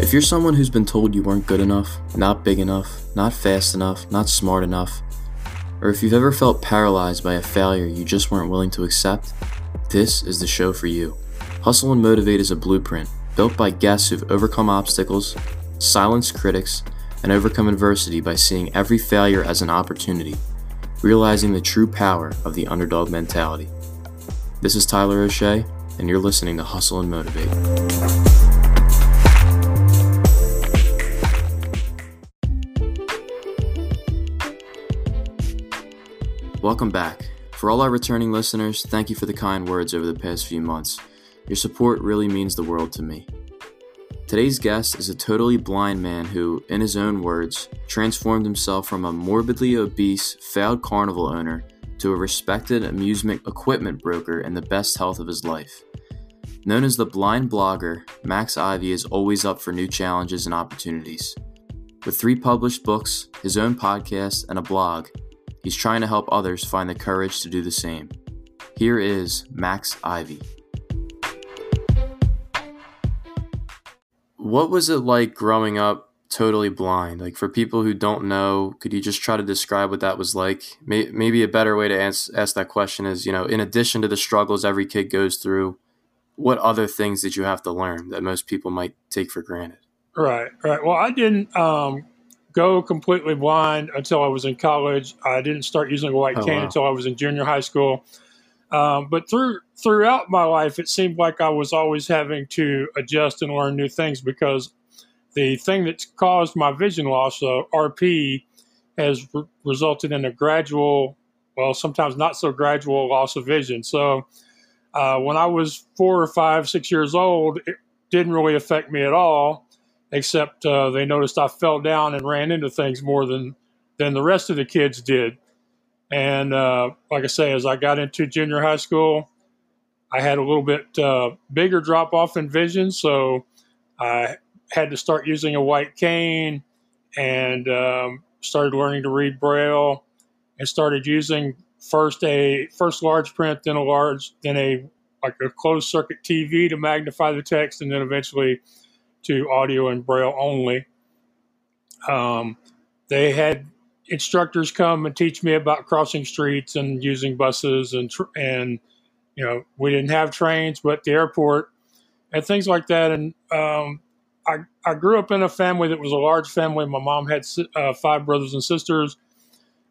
If you're someone who's been told you weren't good enough, not big enough, not fast enough, not smart enough, or if you've ever felt paralyzed by a failure you just weren't willing to accept, this is the show for you. Hustle and Motivate is a blueprint built by guests who've overcome obstacles, silenced critics, and overcome adversity by seeing every failure as an opportunity, realizing the true power of the underdog mentality. This is Tyler O'Shea, and you're listening to Hustle and Motivate. Welcome back. For all our returning listeners, thank you for the kind words over the past few months. Your support really means the world to me. Today's guest is a totally blind man who, in his own words, transformed himself from a morbidly obese, failed carnival owner to a respected amusement equipment broker in the best health of his life. Known as the blind blogger, Max Ivey is always up for new challenges and opportunities. With three published books, his own podcast, and a blog, He's trying to help others find the courage to do the same. Here is Max Ivey. What was it like growing up totally blind? Like, for people who don't know, could you just try to describe what that was like? Maybe a better way to ask, ask that question is, you know, in addition to the struggles every kid goes through, what other things did you have to learn that most people might take for granted? Right, right. Well, I didn't um, go completely blind until I was in college. I didn't start using a white oh, cane wow. until I was in junior high school. Um, but through throughout my life, it seemed like I was always having to adjust and learn new things because the thing that's caused my vision loss, uh, RP, has re- resulted in a gradual, well, sometimes not so gradual loss of vision. So uh, when I was four or five, six years old, it didn't really affect me at all except uh, they noticed I fell down and ran into things more than than the rest of the kids did. And uh, like I say, as I got into junior high school, I had a little bit uh, bigger drop off in vision, so I had to start using a white cane and um, started learning to read braille and started using first a first large print, then a large, then a like a closed circuit TV to magnify the text, and then eventually to audio and braille only. Um, they had instructors come and teach me about crossing streets and using buses and tr- and you know we didn't have trains but the airport and things like that and um, I, I grew up in a family that was a large family my mom had uh, five brothers and sisters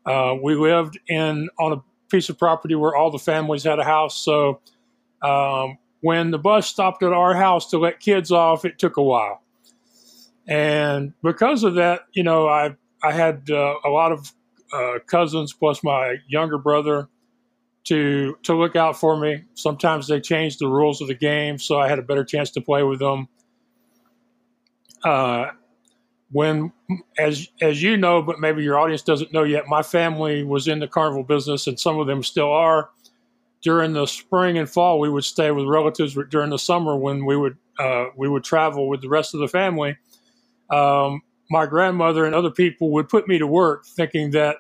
uh, we lived in on a piece of property where all the families had a house so um, when the bus stopped at our house to let kids off, it took a while. And because of that, you know, I I had uh, a lot of uh, cousins plus my younger brother to to look out for me. Sometimes they changed the rules of the game, so I had a better chance to play with them. Uh, when, as as you know, but maybe your audience doesn't know yet, my family was in the carnival business, and some of them still are during the spring and fall, we would stay with relatives. During the summer, when we would uh, we would travel with the rest of the family, um, my grandmother and other people would put me to work, thinking that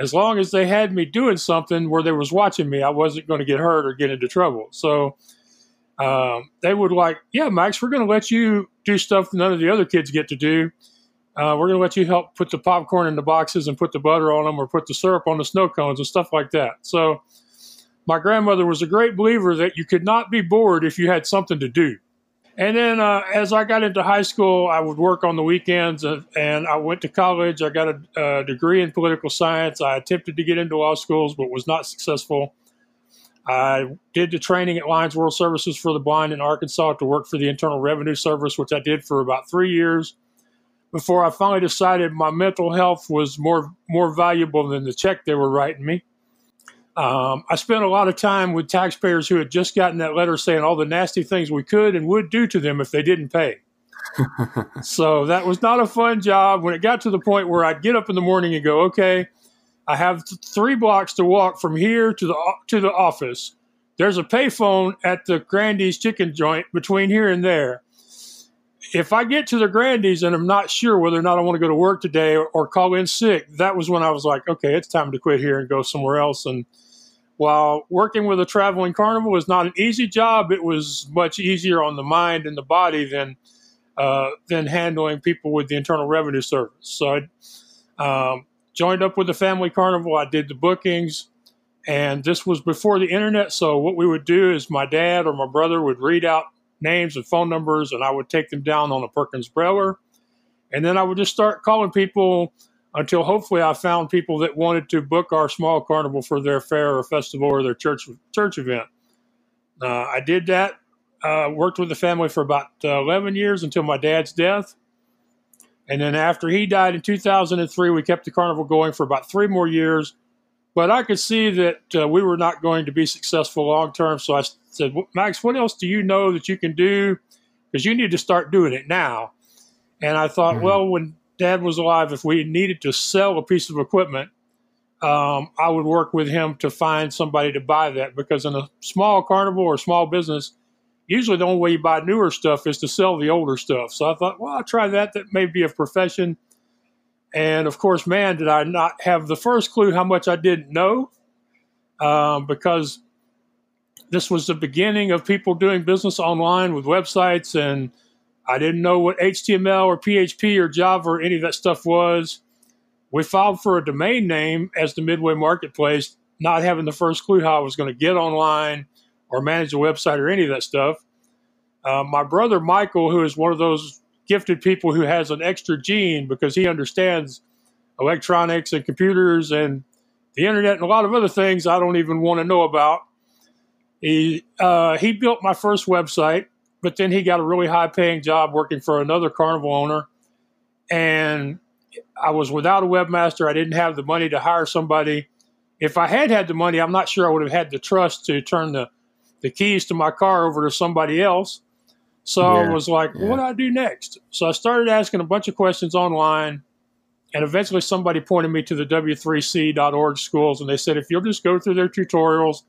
as long as they had me doing something where they was watching me, I wasn't going to get hurt or get into trouble. So um, they would like, yeah, Max, we're going to let you do stuff none of the other kids get to do. Uh, we're going to let you help put the popcorn in the boxes and put the butter on them or put the syrup on the snow cones and stuff like that. So my grandmother was a great believer that you could not be bored if you had something to do. And then uh, as I got into high school, I would work on the weekends uh, and I went to college. I got a, a, degree in political science. I attempted to get into law schools, but was not successful. I did the training at Lions World Services for the Blind in Arkansas to work for the Internal Revenue Service, which I did for about three years before I finally decided my mental health was more more valuable than the check they were writing me. Um, I spent a lot of time with taxpayers who had just gotten that letter saying all the nasty things we could and would do to them if they didn't pay. so that was not a fun job. When it got to the point where I'd get up in the morning and go, okay, I have th- three blocks to walk from here to the to the office. There's a payphone at the Grandy's chicken joint between here and there. If I get to the Grandy's and I'm not sure whether or not I want to go to work today or, or call in sick, that was when I was like, okay, it's time to quit here and go somewhere else. And while working with a traveling carnival was not an easy job, it was much easier on the mind and the body than uh, than handling people with the Internal Revenue Service. So I um, joined up with the family carnival. I did the bookings, and this was before the internet. So what we would do is my dad or my brother would read out names and phone numbers, and I would take them down on a Perkins Brailler, and then I would just start calling people until hopefully I found people that wanted to book our small carnival for their fair or festival or their church church event. Uh, I did that. Uh, worked with the family for about uh, 11 years until my dad's death. And then after he died in 2003, we kept the carnival going for about three more years. But I could see that uh, we were not going to be successful long term. So I said, Max, what else do you know that you can do? Because you need to start doing it now. And I thought, mm-hmm. well, when dad was alive, if we needed to sell a piece of equipment, um, I would work with him to find somebody to buy that because in a small carnival or small business, usually the only way you buy newer stuff is to sell the older stuff. So I thought, well, I'll try that. That may be a profession. And of course, man, did I not have the first clue how much I didn't know um, because this was the beginning of people doing business online with websites and – I didn't know what HTML or PHP or Java or any of that stuff was. We filed for a domain name as the Midway Marketplace, not having the first clue how I was going to get online or manage a website or any of that stuff. Uh, my brother Michael, who is one of those gifted people who has an extra gene because he understands electronics and computers and the internet and a lot of other things I don't even want to know about. He uh, he built my first website but then he got a really high paying job working for another carnival owner. And I was without a webmaster. I didn't have the money to hire somebody. If I had had the money, I'm not sure I would have had the trust to turn the, the keys to my car over to somebody else. So yeah, I was like, yeah. what do I do next? So I started asking a bunch of questions online. And eventually somebody pointed me to the W3C.org schools. And they said, if you'll just go through their tutorials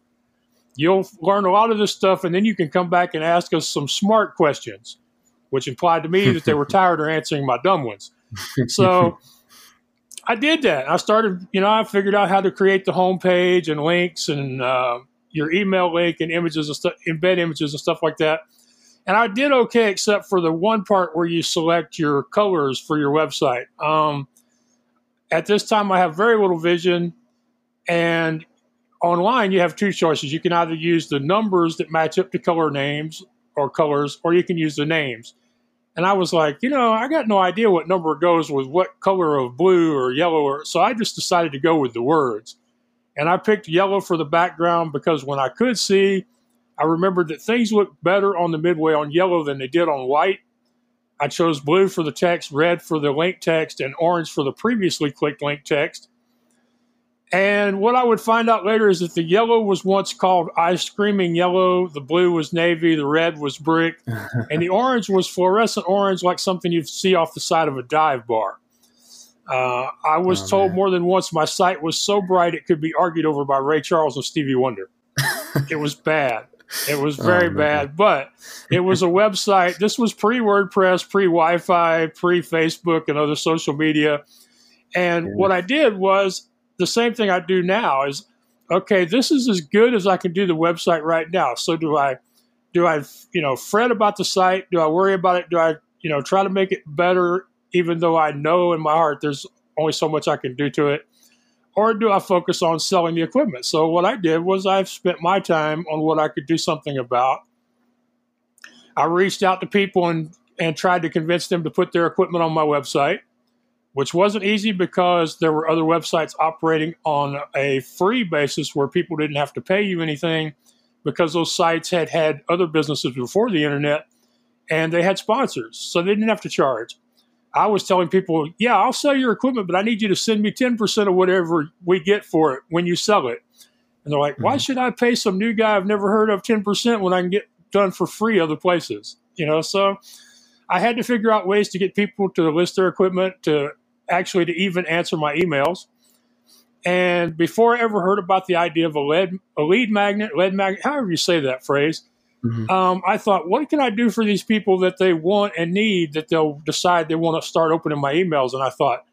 you'll learn a lot of this stuff, and then you can come back and ask us some smart questions, which implied to me that they were tired of answering my dumb ones. So I did that. I started, you know, I figured out how to create the homepage and links and uh, your email link and images and stuff, embed images and stuff like that. And I did okay, except for the one part where you select your colors for your website. Um, at this time, I have very little vision, and online you have two choices. You can either use the numbers that match up to color names or colors, or you can use the names. And I was like, you know, I got no idea what number goes with what color of blue or yellow, or so I just decided to go with the words. And I picked yellow for the background because when I could see, I remembered that things looked better on the midway on yellow than they did on white. I chose blue for the text, red for the link text, and orange for the previously clicked link text. And what I would find out later is that the yellow was once called ice screaming yellow, the blue was navy, the red was brick, and the orange was fluorescent orange, like something you see off the side of a dive bar. Uh, I was oh, told man. more than once my site was so bright it could be argued over by Ray Charles and Stevie Wonder. it was bad. It was very oh, bad, but it was a website. This was pre WordPress, pre Wi Fi, pre Facebook, and other social media. And what I did was the same thing I do now is okay, this is as good as I can do the website right now. So do I do I you know fret about the site? Do I worry about it? Do I you know try to make it better even though I know in my heart there's only so much I can do to it? Or do I focus on selling the equipment? So what I did was I've spent my time on what I could do something about. I reached out to people and and tried to convince them to put their equipment on my website which wasn't easy because there were other websites operating on a free basis where people didn't have to pay you anything because those sites had had other businesses before the internet and they had sponsors, so they didn't have to charge. I was telling people, yeah, I'll sell your equipment, but I need you to send me 10% of whatever we get for it when you sell it. And they're like, mm-hmm. why should I pay some new guy I've never heard of 10% when I can get done for free other places? You know, so I had to figure out ways to get people to list their equipment, to actually to even answer my emails. And before I ever heard about the idea of a lead a lead magnet, lead magnet, however you say that phrase, mm-hmm. um, I thought, what can I do for these people that they want and need that they'll decide they want to start opening my emails? And I thought,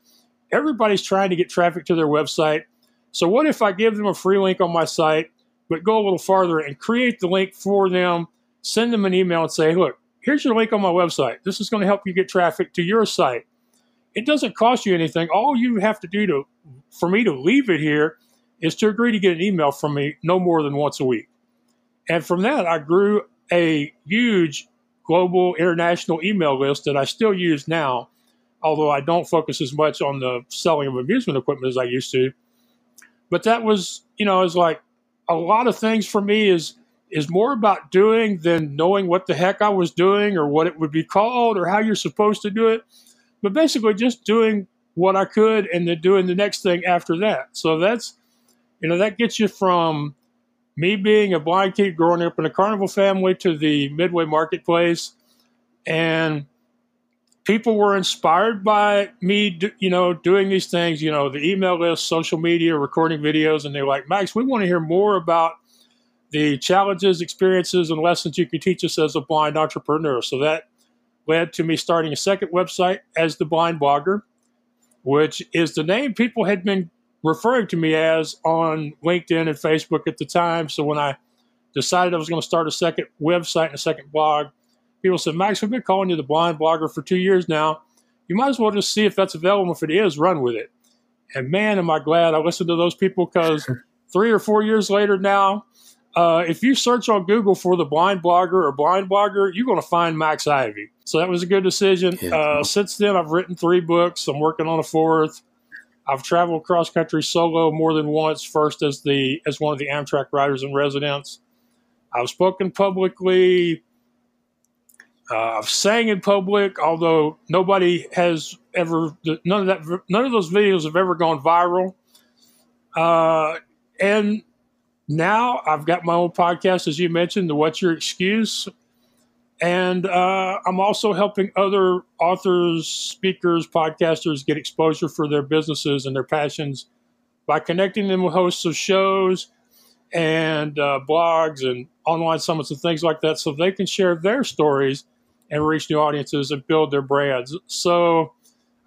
everybody's trying to get traffic to their website. So what if I give them a free link on my site? but go a little farther and create the link for them. Send them an email and say, look, here's your link on my website. This is going to help you get traffic to your site. It doesn't cost you anything. All you have to do to for me to leave it here is to agree to get an email from me no more than once a week. And from that, I grew a huge global international email list that I still use now, although I don't focus as much on the selling of amusement equipment as I used to. But that was, you know, it's like a lot of things for me is is more about doing than knowing what the heck I was doing or what it would be called or how you're supposed to do it. But basically just doing what I could and then doing the next thing after that. So that's you know, that gets you from me being a blind kid growing up in a carnival family to the Midway marketplace. And people were inspired by me, you know, doing these things, you know, the email list, social media, recording videos. And they're like, Max, we want to hear more about the challenges, experiences, and lessons you can teach us as a blind entrepreneur. So that led to me starting a second website as the Blind Blogger, which is the name people had been referring to me as on LinkedIn and Facebook at the time. So when I decided I was going to start a second website and a second blog, people said, Max, we've been calling you the blind blogger for two years now. You might as well just see if that's available. If it is, run with it. And man, am I glad I listened to those people because three or four years later now, uh, if you search on Google for the blind blogger or blind blogger, you're going to find Max Ivey. So that was a good decision. Yeah. Uh, since then, I've written three books. I'm working on a fourth. I've traveled cross country solo more than once. First as the as one of the Amtrak riders in residence. I've spoken publicly. Uh, I've sang in public, although nobody has ever none of that none of those videos have ever gone viral. Uh, and now I've got my own podcast, as you mentioned, the What's Your Excuse and uh, I'm also helping other authors, speakers, podcasters get exposure for their businesses and their passions by connecting them with hosts of shows and uh, blogs and online summits and things like that so they can share their stories and reach new audiences and build their brands. So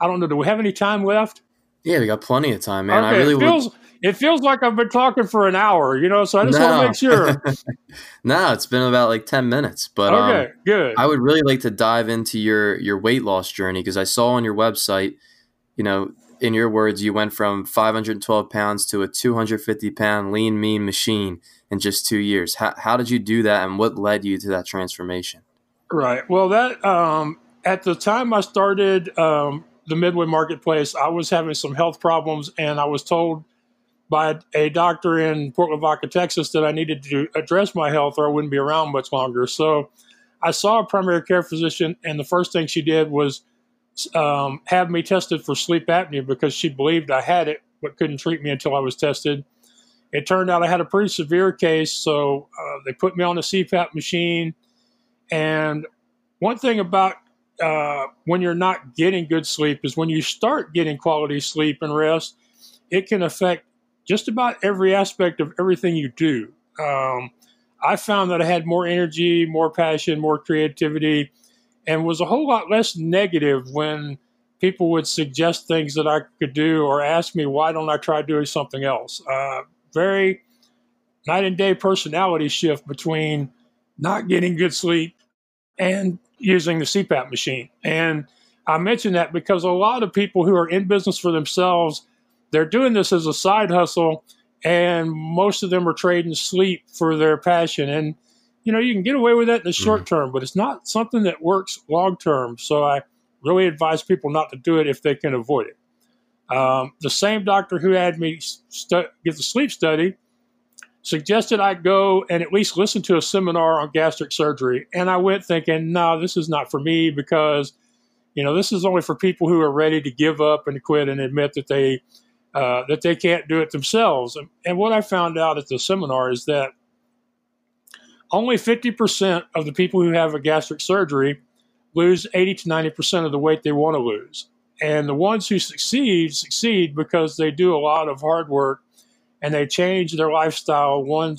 I don't know, do we have any time left? Yeah, we got plenty of time, man. Okay, I really it feels, would... it feels like I've been talking for an hour, you know, so I just no. want to make sure. no, it's been about like 10 minutes, but Okay, um, good. I would really like to dive into your your weight loss journey because I saw on your website, you know, in your words, you went from 512 pounds to a 250 pound lean mean machine in just 2 years. How how did you do that and what led you to that transformation? Right. Well, that um at the time I started um the Midway Marketplace, I was having some health problems, and I was told by a doctor in Port Lavaca, Texas, that I needed to address my health or I wouldn't be around much longer. So I saw a primary care physician, and the first thing she did was um, have me tested for sleep apnea because she believed I had it, but couldn't treat me until I was tested. It turned out I had a pretty severe case, so uh, they put me on a CPAP machine. And one thing about uh, when you're not getting good sleep is when you start getting quality sleep and rest, it can affect just about every aspect of everything you do. Um, I found that I had more energy, more passion, more creativity, and was a whole lot less negative when people would suggest things that I could do or ask me, why don't I try doing something else? Uh, very night and day personality shift between not getting good sleep and using the CPAP machine. And I mention that because a lot of people who are in business for themselves, they're doing this as a side hustle, and most of them are trading sleep for their passion. And you know, you can get away with that in the short mm-hmm. term, but it's not something that works long term. So I really advise people not to do it if they can avoid it. Um, the same doctor who had me stu- get the sleep study suggested I go and at least listen to a seminar on gastric surgery. And I went thinking, no, this is not for me because, you know, this is only for people who are ready to give up and quit and admit that they uh, that they can't do it themselves. And, what I found out at the seminar is that only 50% of the people who have a gastric surgery lose 80 to 90% of the weight they want to lose. And the ones who succeed succeed because they do a lot of hard work and they change their lifestyle one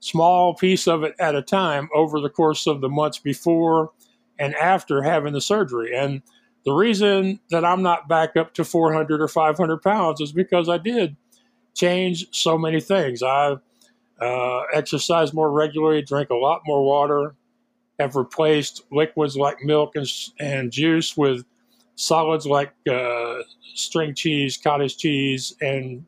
small piece of it at a time over the course of the months before and after having the surgery. And the reason that I'm not back up to 400 or 500 pounds is because I did change so many things. I uh, exercise more regularly, drink a lot more water, have replaced liquids like milk and, and juice with solids like uh, string cheese, cottage cheese, and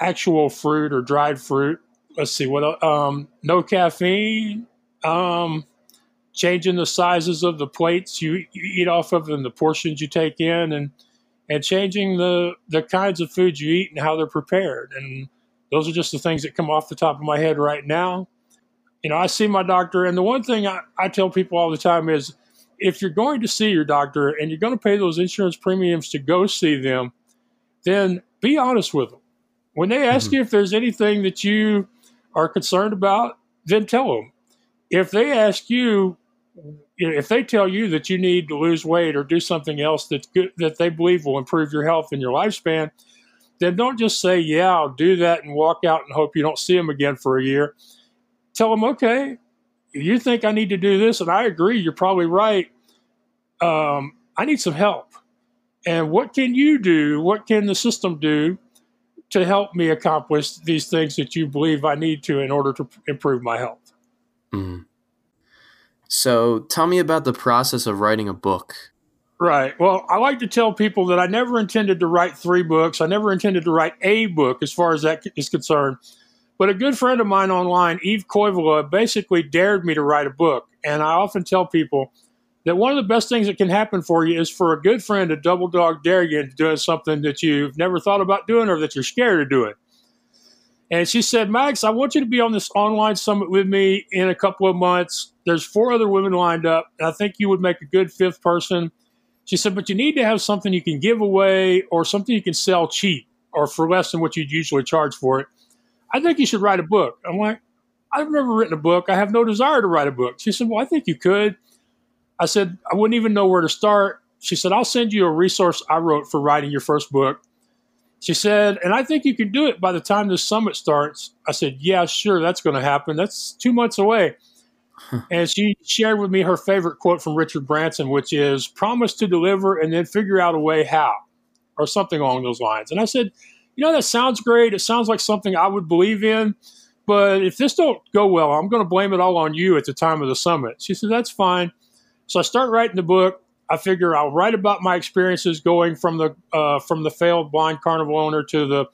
actual fruit or dried fruit. Let's see what um, no caffeine. Um, changing the sizes of the plates you, you eat off of and the portions you take in, and and changing the the kinds of foods you eat and how they're prepared. And those are just the things that come off the top of my head right now. You know, I see my doctor, and the one thing I, I tell people all the time is if you're going to see your doctor and you're going to pay those insurance premiums to go see them, then be honest with them. When they ask mm-hmm. you if there's anything that you are concerned about, then tell them. If they ask you, if they tell you that you need to lose weight or do something else that that they believe will improve your health and your lifespan, then don't just say, "Yeah, I'll do that," and walk out and hope you don't see them again for a year. Tell them, "Okay, you think I need to do this, and I agree. You're probably right. Um, I need some help. And what can you do? What can the system do to help me accomplish these things that you believe I need to in order to improve my health?" Mm. So, tell me about the process of writing a book. Right. Well, I like to tell people that I never intended to write three books. I never intended to write a book as far as that is concerned. But a good friend of mine online, Eve Koivula, basically dared me to write a book. And I often tell people that one of the best things that can happen for you is for a good friend to double dog dare you into doing something that you've never thought about doing or that you're scared of doing. And she said, Max, I want you to be on this online summit with me in a couple of months. There's four other women lined up. And I think you would make a good fifth person. She said, but you need to have something you can give away or something you can sell cheap or for less than what you'd usually charge for it. I think you should write a book. I'm like, I've never written a book. I have no desire to write a book. She said, Well, I think you could. I said, I wouldn't even know where to start. She said, I'll send you a resource I wrote for writing your first book. She said, and I think you can do it by the time this summit starts. I said, Yeah, sure, that's going to happen. That's two months away and she shared with me her favorite quote from Richard Branson, which is promise to deliver and then figure out a way how, or something along those lines. And I said, you know, that sounds great. It sounds like something I would believe in. But if this don't go well, I'm going to blame it all on you at the time of the summit. She said, that's fine. So I start writing the book. I figure I'll write about my experiences going from the uh, from the failed blind carnival owner to the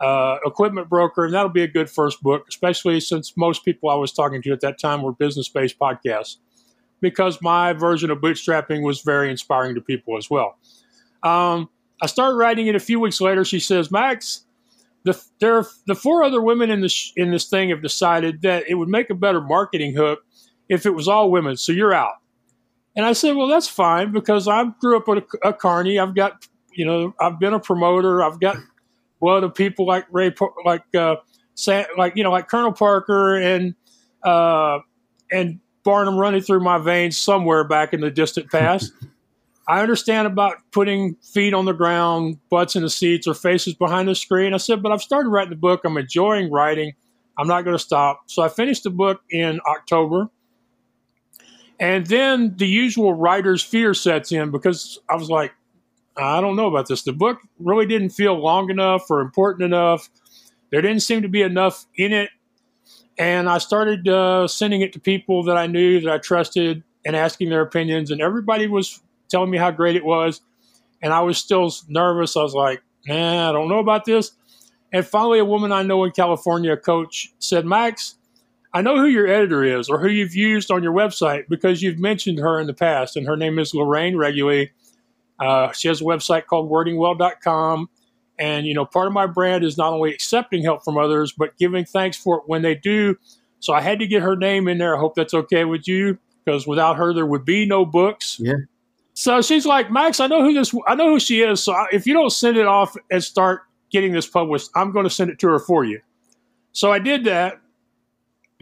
uh, equipment broker, and that'll be a good first book, especially since most people I was talking to at that time were business based podcasts, because my version of bootstrapping was very inspiring to people as well. Um, I started writing it a few weeks later. She says, Max, the, there, the four other women in this in this thing have decided that it would make a better marketing hook if it was all women. So you're out. And I said, well, that's fine because I grew up a, a carny. I've got, you know, I've been a promoter. I've got what of people like Ray, like uh, like you know, like Colonel Parker and uh, and Barnum running through my veins somewhere back in the distant past. I understand about putting feet on the ground, butts in the seats, or faces behind the screen. I said, but I've started writing the book. I'm enjoying writing. I'm not going to stop. So I finished the book in October. And then the usual writer's fear sets in because I was like, I don't know about this. The book really didn't feel long enough or important enough. There didn't seem to be enough in it. And I started uh, sending it to people that I knew, that I trusted, and asking their opinions. And everybody was telling me how great it was. And I was still nervous. I was like, nah, I don't know about this. And finally, a woman I know in California, a coach, said, Max, I know who your editor is or who you've used on your website because you've mentioned her in the past. And her name is Lorraine Reguly uh, she has a website called wordingwell.com. And, you know, part of my brand is not only accepting help from others, but giving thanks for it when they do. So I had to get her name in there. I hope that's okay with you because without her, there would be no books. Yeah. So she's like, Max, I know who this, I know who she is. So if you don't send it off and start getting this published, I'm going to send it to her for you. So I did that.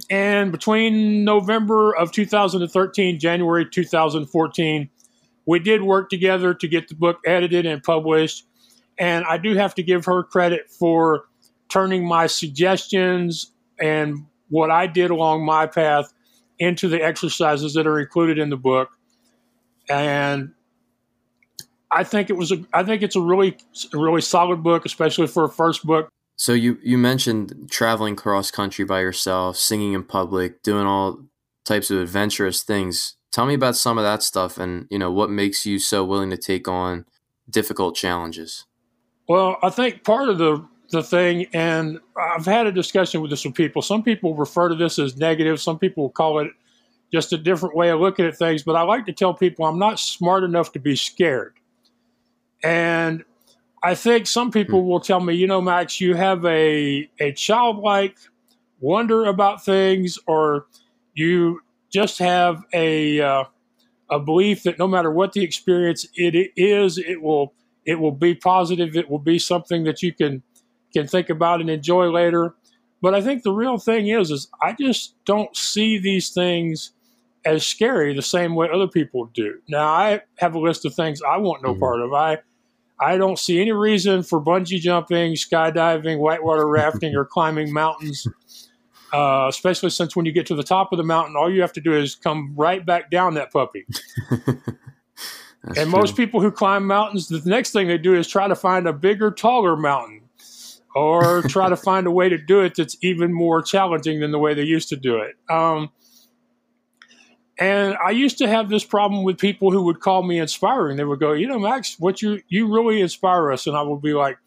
And between November of 2013, January 2014, we did work together to get the book edited and published. And I do have to give her credit for turning my suggestions and what I did along my path into the exercises that are included in the book. And I think it was a I think it's a really really solid book, especially for a first book. So you you mentioned traveling cross country by yourself, singing in public, doing all types of adventurous things. Tell me about some of that stuff and, you know, what makes you so willing to take on difficult challenges. Well, I think part of the the thing and I've had a discussion with this with people. Some people refer to this as negative, some people call it just a different way of looking at things, but I like to tell people I'm not smart enough to be scared. And I think some people hmm. will tell me, you know, Max, you have a a childlike wonder about things, or you just have a uh, a belief that no matter what the experience it is, it will it will be positive. It will be something that you can can think about and enjoy later. But I think the real thing is, is I just don't see these things as scary the same way other people do. Now I have a list of things I want no mm-hmm. part of. I I don't see any reason for bungee jumping, skydiving, whitewater rafting, or climbing mountains. Uh, especially since when you get to the top of the mountain, all you have to do is come right back down that puppy. and true. most people who climb mountains, the next thing they do is try to find a bigger, taller mountain or try to find a way to do it that's even more challenging than the way they used to do it. Um, and I used to have this problem with people who would call me inspiring. They would go, you know, Max, what you you really inspire us, and I would be like,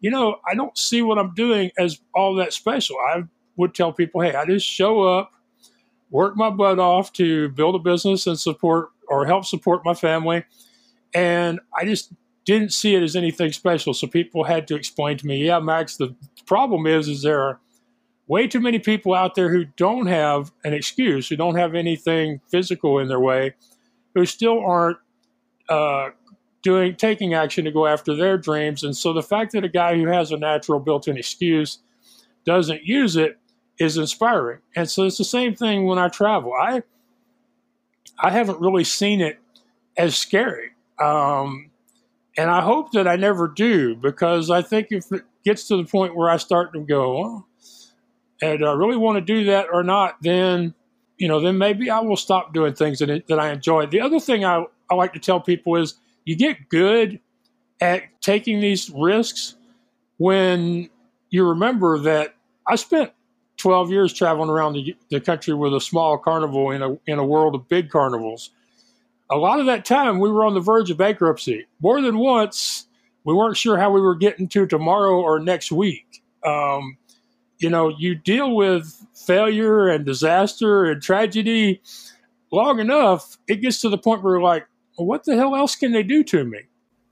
you know, I don't see what I'm doing as all that special. I would tell people, hey, I just show up, work my butt off to build a business and support or help support my family, and I just didn't see it as anything special. So people had to explain to me, yeah, Max, the problem is, is there are way too many people out there who don't have an excuse, who don't have anything physical in their way, who still aren't uh, doing taking action to go after their dreams. And so the fact that a guy who has a natural built-in excuse doesn't use it is inspiring. And so it's the same thing when I travel. I I haven't really seen it as scary. Um, and I hope that I never do because I think if it gets to the point where I start to go, well, and I really want to do that or not, then you know, then maybe I will stop doing things that, that I enjoy. The other thing I, I like to tell people is you get good at taking these risks when you remember that I spent 12 years traveling around the, the country with a small carnival in a, in a world of big carnivals. A lot of that time we were on the verge of bankruptcy. More than once, we weren't sure how we were getting to tomorrow or next week. Um, you know, you deal with failure and disaster and tragedy long enough, it gets to the point where you're like, well, what the hell else can they do to me?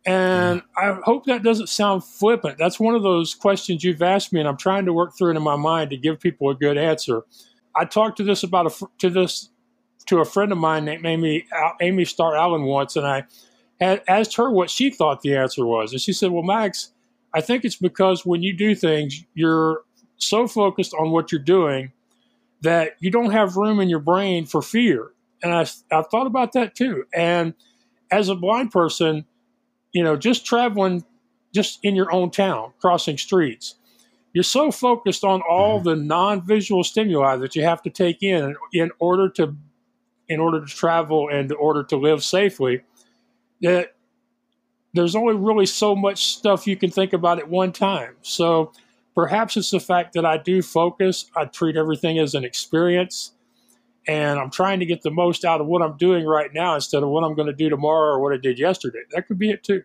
And mm-hmm. I hope that doesn't sound flippant. That's one of those questions you've asked me, and I'm trying to work through it in my mind to give people a good answer. I talked to this about a, to this to a friend of mine named Amy Amy Starr Allen once, and I had asked her what she thought the answer was, and she said, "Well, Max, I think it's because when you do things, you're so focused on what you're doing that you don't have room in your brain for fear. And I, I've thought about that too. And as a blind person, you know, just traveling just in your own town, crossing streets, you're so focused on all mm-hmm. the non-visual stimuli that you have to take in in order to in order to travel and in order to live safely that there's only really so much stuff you can think about at one time. So Perhaps it's the fact that I do focus, I treat everything as an experience, and I'm trying to get the most out of what I'm doing right now instead of what I'm going to do tomorrow or what I did yesterday. That could be it too.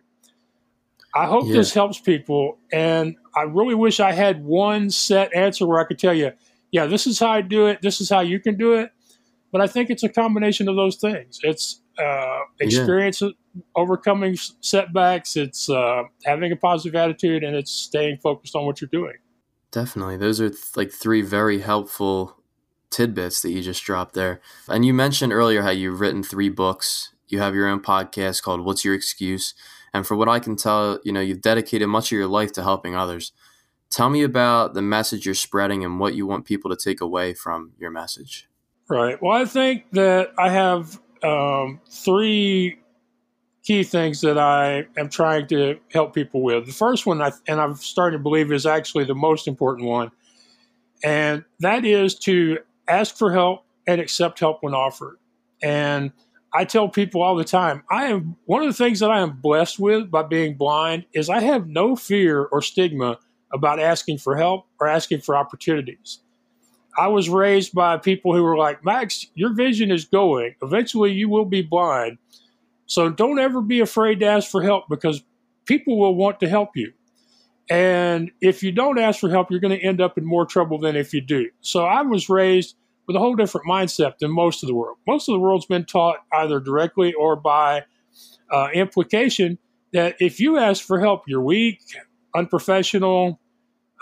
I hope yeah. this helps people, and I really wish I had one set answer where I could tell you, yeah, this is how I do it, this is how you can do it. But I think it's a combination of those things. It's uh, experience yeah. overcoming setbacks. It's uh, having a positive attitude, and it's staying focused on what you're doing. Definitely, those are th- like three very helpful tidbits that you just dropped there. And you mentioned earlier how you've written three books. You have your own podcast called "What's Your Excuse," and for what I can tell, you know you've dedicated much of your life to helping others. Tell me about the message you're spreading and what you want people to take away from your message. Right. Well, I think that I have um, three key things that I am trying to help people with. The first one, I, and I'm starting to believe, is actually the most important one, and that is to ask for help and accept help when offered. And I tell people all the time, I am one of the things that I am blessed with by being blind is I have no fear or stigma about asking for help or asking for opportunities. I was raised by people who were like, Max, your vision is going. Eventually, you will be blind. So don't ever be afraid to ask for help because people will want to help you. And if you don't ask for help, you're going to end up in more trouble than if you do. So I was raised with a whole different mindset than most of the world. Most of the world's been taught either directly or by uh, implication that if you ask for help, you're weak, unprofessional,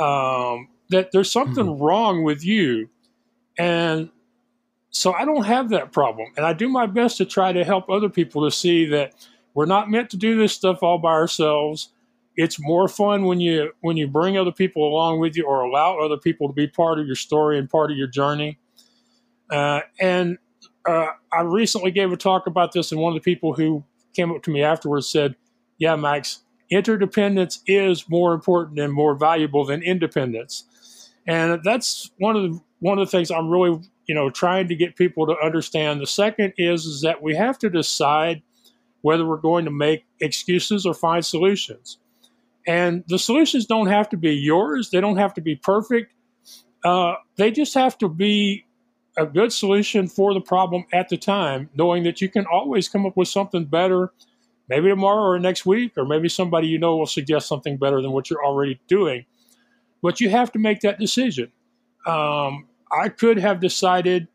um, that there's something mm-hmm. wrong with you. And so I don't have that problem. And I do my best to try to help other people to see that we're not meant to do this stuff all by ourselves. It's more fun when you when you bring other people along with you or allow other people to be part of your story and part of your journey. Uh, and uh, I recently gave a talk about this, and one of the people who came up to me afterwards said, "Yeah, Max, interdependence is more important and more valuable than independence." And that's one of the one of the things I'm really you know trying to get people to understand. The second is is that we have to decide whether we're going to make excuses or find solutions. And the solutions don't have to be yours. They don't have to be perfect. Uh, they just have to be a good solution for the problem at the time, knowing that you can always come up with something better, maybe tomorrow or next week, or maybe somebody you know will suggest something better than what you're already doing. But you have to make that decision. Um, I could have decided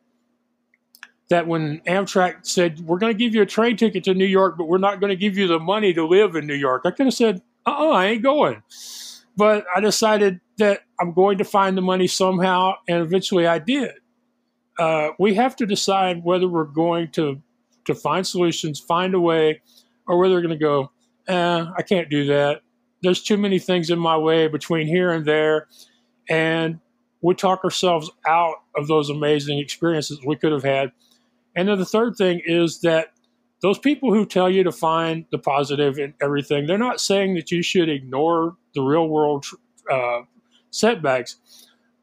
that when Amtrak said, We're going to give you a train ticket to New York, but we're not going to give you the money to live in New York, I could have said, Uh uh-uh, uh I ain't going. But I decided that I'm going to find the money somehow, and eventually I did uh, we have to decide whether we're going to to find solutions, find a way, or whether we're going to go, eh, I can't do that. There's too many things in my way between here and there, and we talk ourselves out of those amazing experiences we could have had. And then the third thing is that those people who tell you to find the positive in everything, they're not saying that you should ignore the real world uh, setbacks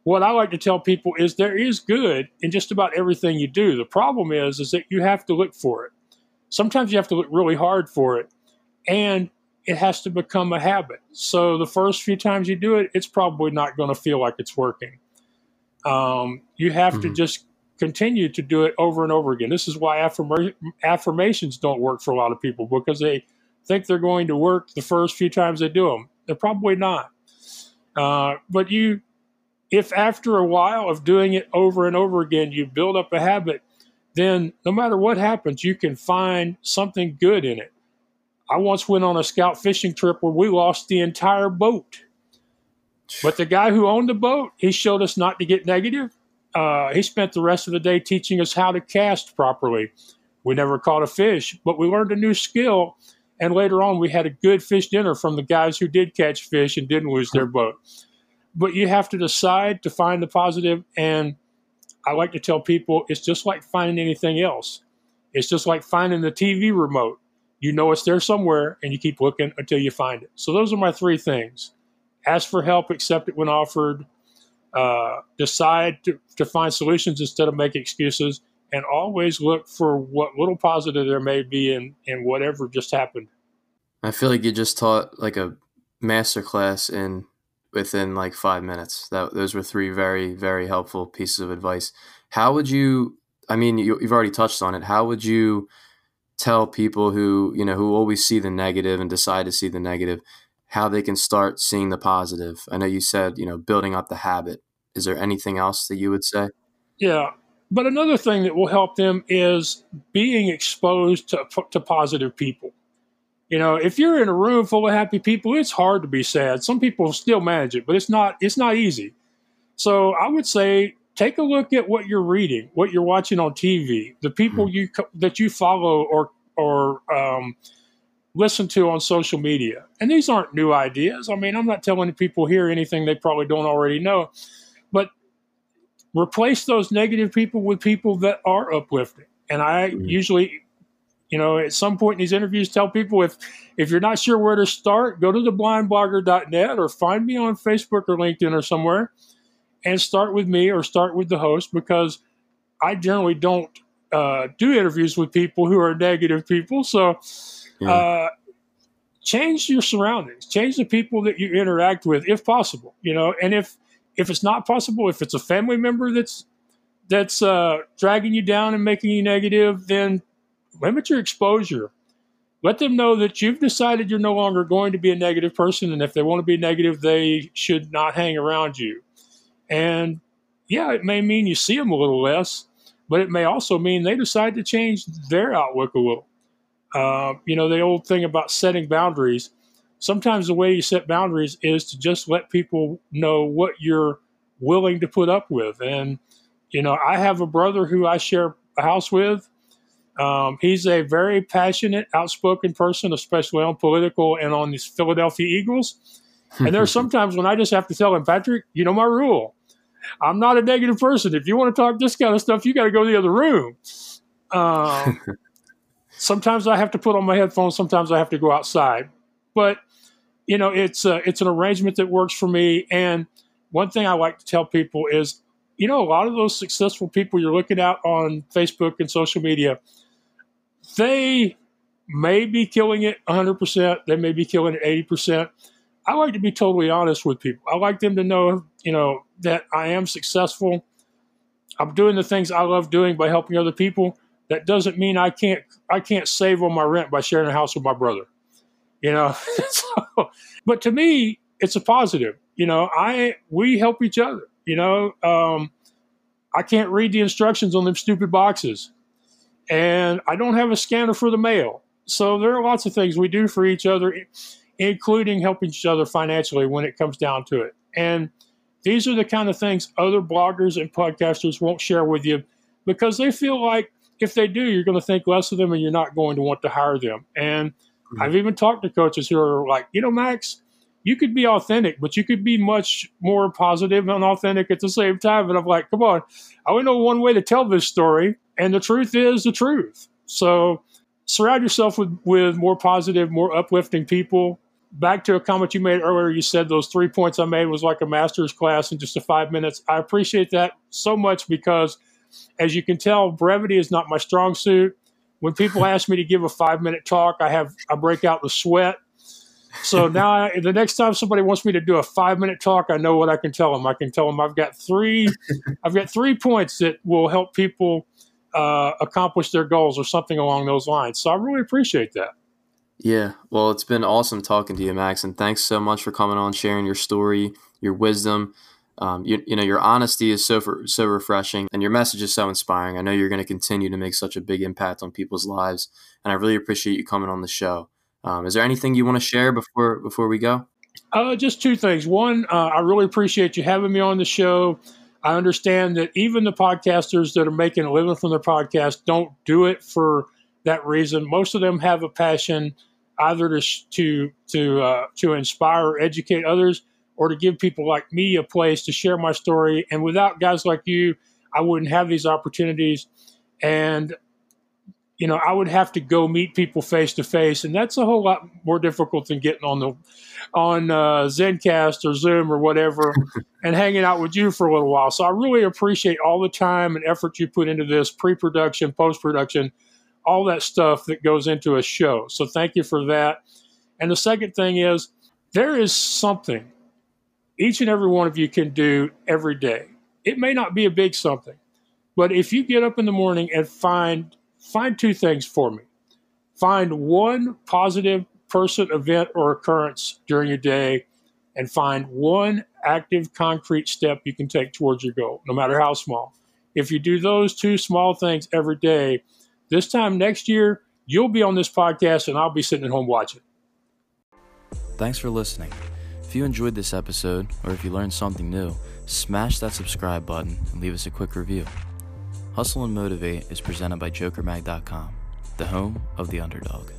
what I like to tell people is there is good in just about everything you do. The problem is is that you have to look for it. Sometimes you have to look really hard for it, and it has to become a habit. So the first few times you do it, it's probably not going to feel like it's working. Um, you have mm-hmm. to just continue to do it over and over again. This is why affirma- affirmations don't work for a lot of people because they think they're going to work the first few times they do them. They're probably not. Uh, but you if after a while of doing it over and over again, you build up a habit, then no matter what happens, you can find something good in it. I once went on a scout fishing trip where we lost the entire boat. But the guy who owned the boat, he showed us not to get negative. Uh, he spent the rest of the day teaching us how to cast properly. We never caught a fish, but we learned a new skill. And later on, we had a good fish dinner from the guys who did catch fish and didn't lose their boat but you have to decide to find the positive. and i like to tell people it's just like finding anything else it's just like finding the tv remote you know it's there somewhere and you keep looking until you find it so those are my three things ask for help accept it when offered uh, decide to, to find solutions instead of make excuses and always look for what little positive there may be in, in whatever just happened i feel like you just taught like a master class in within like five minutes. That those were three very very helpful pieces of advice. How would you? I mean, you, you've already touched on it. How would you tell people who you know who always see the negative and decide to see the negative how they can start seeing the positive? I know you said you know building up the habit. Is there anything else that you would say? Yeah, but another thing that will help them is being exposed to, to positive people. You know, if you're in a room full of happy people, it's hard to be sad. Some people still manage it, but it's not it's not easy. So I would say take a look at what you're reading, what you're watching on TV, the people mm-hmm. you that you follow or or um, listen to on social media. And these aren't new ideas. I mean, I'm not telling people here anything they probably don't already know, but replace those negative people with people that are uplifting. And I mm-hmm. usually you know, at some point in these interviews, tell people if if you're not sure where to start, go to theblindblogger.net or find me on Facebook or LinkedIn or somewhere, and start with me or start with the host because I generally don't uh, do interviews with people who are negative people. So, yeah. uh, change your surroundings, change the people that you interact with, if possible. You know, and if if it's not possible, if it's a family member that's that's uh, dragging you down and making you negative, then limit your exposure. Let them know that you've decided you're no longer going to be a negative person, and if they want to be negative, they should not hang around you. And yeah, it may mean you see them a little less, but it may also mean they decide to change their outlook a little. Uh, you know, the old thing about setting boundaries. Sometimes the way you set boundaries is to just let people know what you're willing to put up with. And, you know, I have a brother who I share a house with. Um, he's a very passionate, outspoken person, especially on political and on these Philadelphia Eagles. And there are sometimes when I just have to tell him, Patrick, you know my rule. I'm not a negative person. If you want to talk this kind of stuff, you got to go to the other room. Um, sometimes I have to put on my headphones. Sometimes I have to go outside. But you know, it's uh, it's an arrangement that works for me. And one thing I like to tell people is, you know, a lot of those successful people you're looking at on Facebook and social media, they may be killing it 100%. They may be killing it 80%. I like to be totally honest with people. I like them to know, you know, that I am successful. I'm doing the things I love doing by helping other people. That doesn't mean I can't I can't save on my rent by sharing a house with my brother. You know, so, but to me, it's a positive. You know, I we help each other. You know, um, I can't read the instructions on them stupid boxes, and I don't have a scanner for the mail. So there are lots of things we do for each other, including helping each other financially when it comes down to it. And these are the kind of things other bloggers and podcasters won't share with you because they feel like if they do, you're going to think less of them and you're not going to want to hire them. And mm-hmm. I've even talked to coaches who are like, you know, Max, you could be authentic, but you could be much more positive and authentic at the same time. And I'm like, come on, I only know one way to tell this story, and the truth is the truth. So surround yourself with, with more positive, more uplifting people. Back to a comment you made earlier, you said those three points I made was like a master's class in just a five minutes. I appreciate that so much because, as you can tell, brevity is not my strong suit. When people ask me to give a five minute talk, I have I break out the sweat so now, I, the next time somebody wants me to do a five minute talk, I know what I can tell them. I can tell them I've got three, I've got three points that will help people uh, accomplish their goals or something along those lines. So I really appreciate that. Yeah, well, it's been awesome talking to you, Max, and thanks so much for coming on, sharing your story, your wisdom. Um, you, you know, your honesty is so for, so refreshing, and your message is so inspiring. I know you're going to continue to make such a big impact on people's lives, and I really appreciate you coming on the show. Um, is there anything you want to share before before we go? Uh, just two things. One, uh, I really appreciate you having me on the show. I understand that even the podcasters that are making a living from their podcast don't do it for that reason. Most of them have a passion either to to to uh, to inspire or educate others, or to give people like me a place to share my story. And without guys like you, I wouldn't have these opportunities. And you know, I would have to go meet people face to face, and that's a whole lot more difficult than getting on the on uh, ZenCast or Zoom or whatever and hanging out with you for a little while. So I really appreciate all the time and effort you put into this pre-production, post-production, all that stuff that goes into a show. So thank you for that. And the second thing is there is something each and every one of you can do every day. It may not be a big something, but if you get up in the morning and find find two things for me. Find one positive person, event, or occurrence during your day, and find one active, concrete step you can take towards your goal, no matter how small. If you do those two small things every day, this time next year, you'll be on this podcast and I'll be sitting at home watching. Thanks for listening. If you enjoyed this episode or if you learned something new, smash that subscribe button and leave us a quick review. Hustle and Motivate is presented by JokerMag.com, the home of the underdog.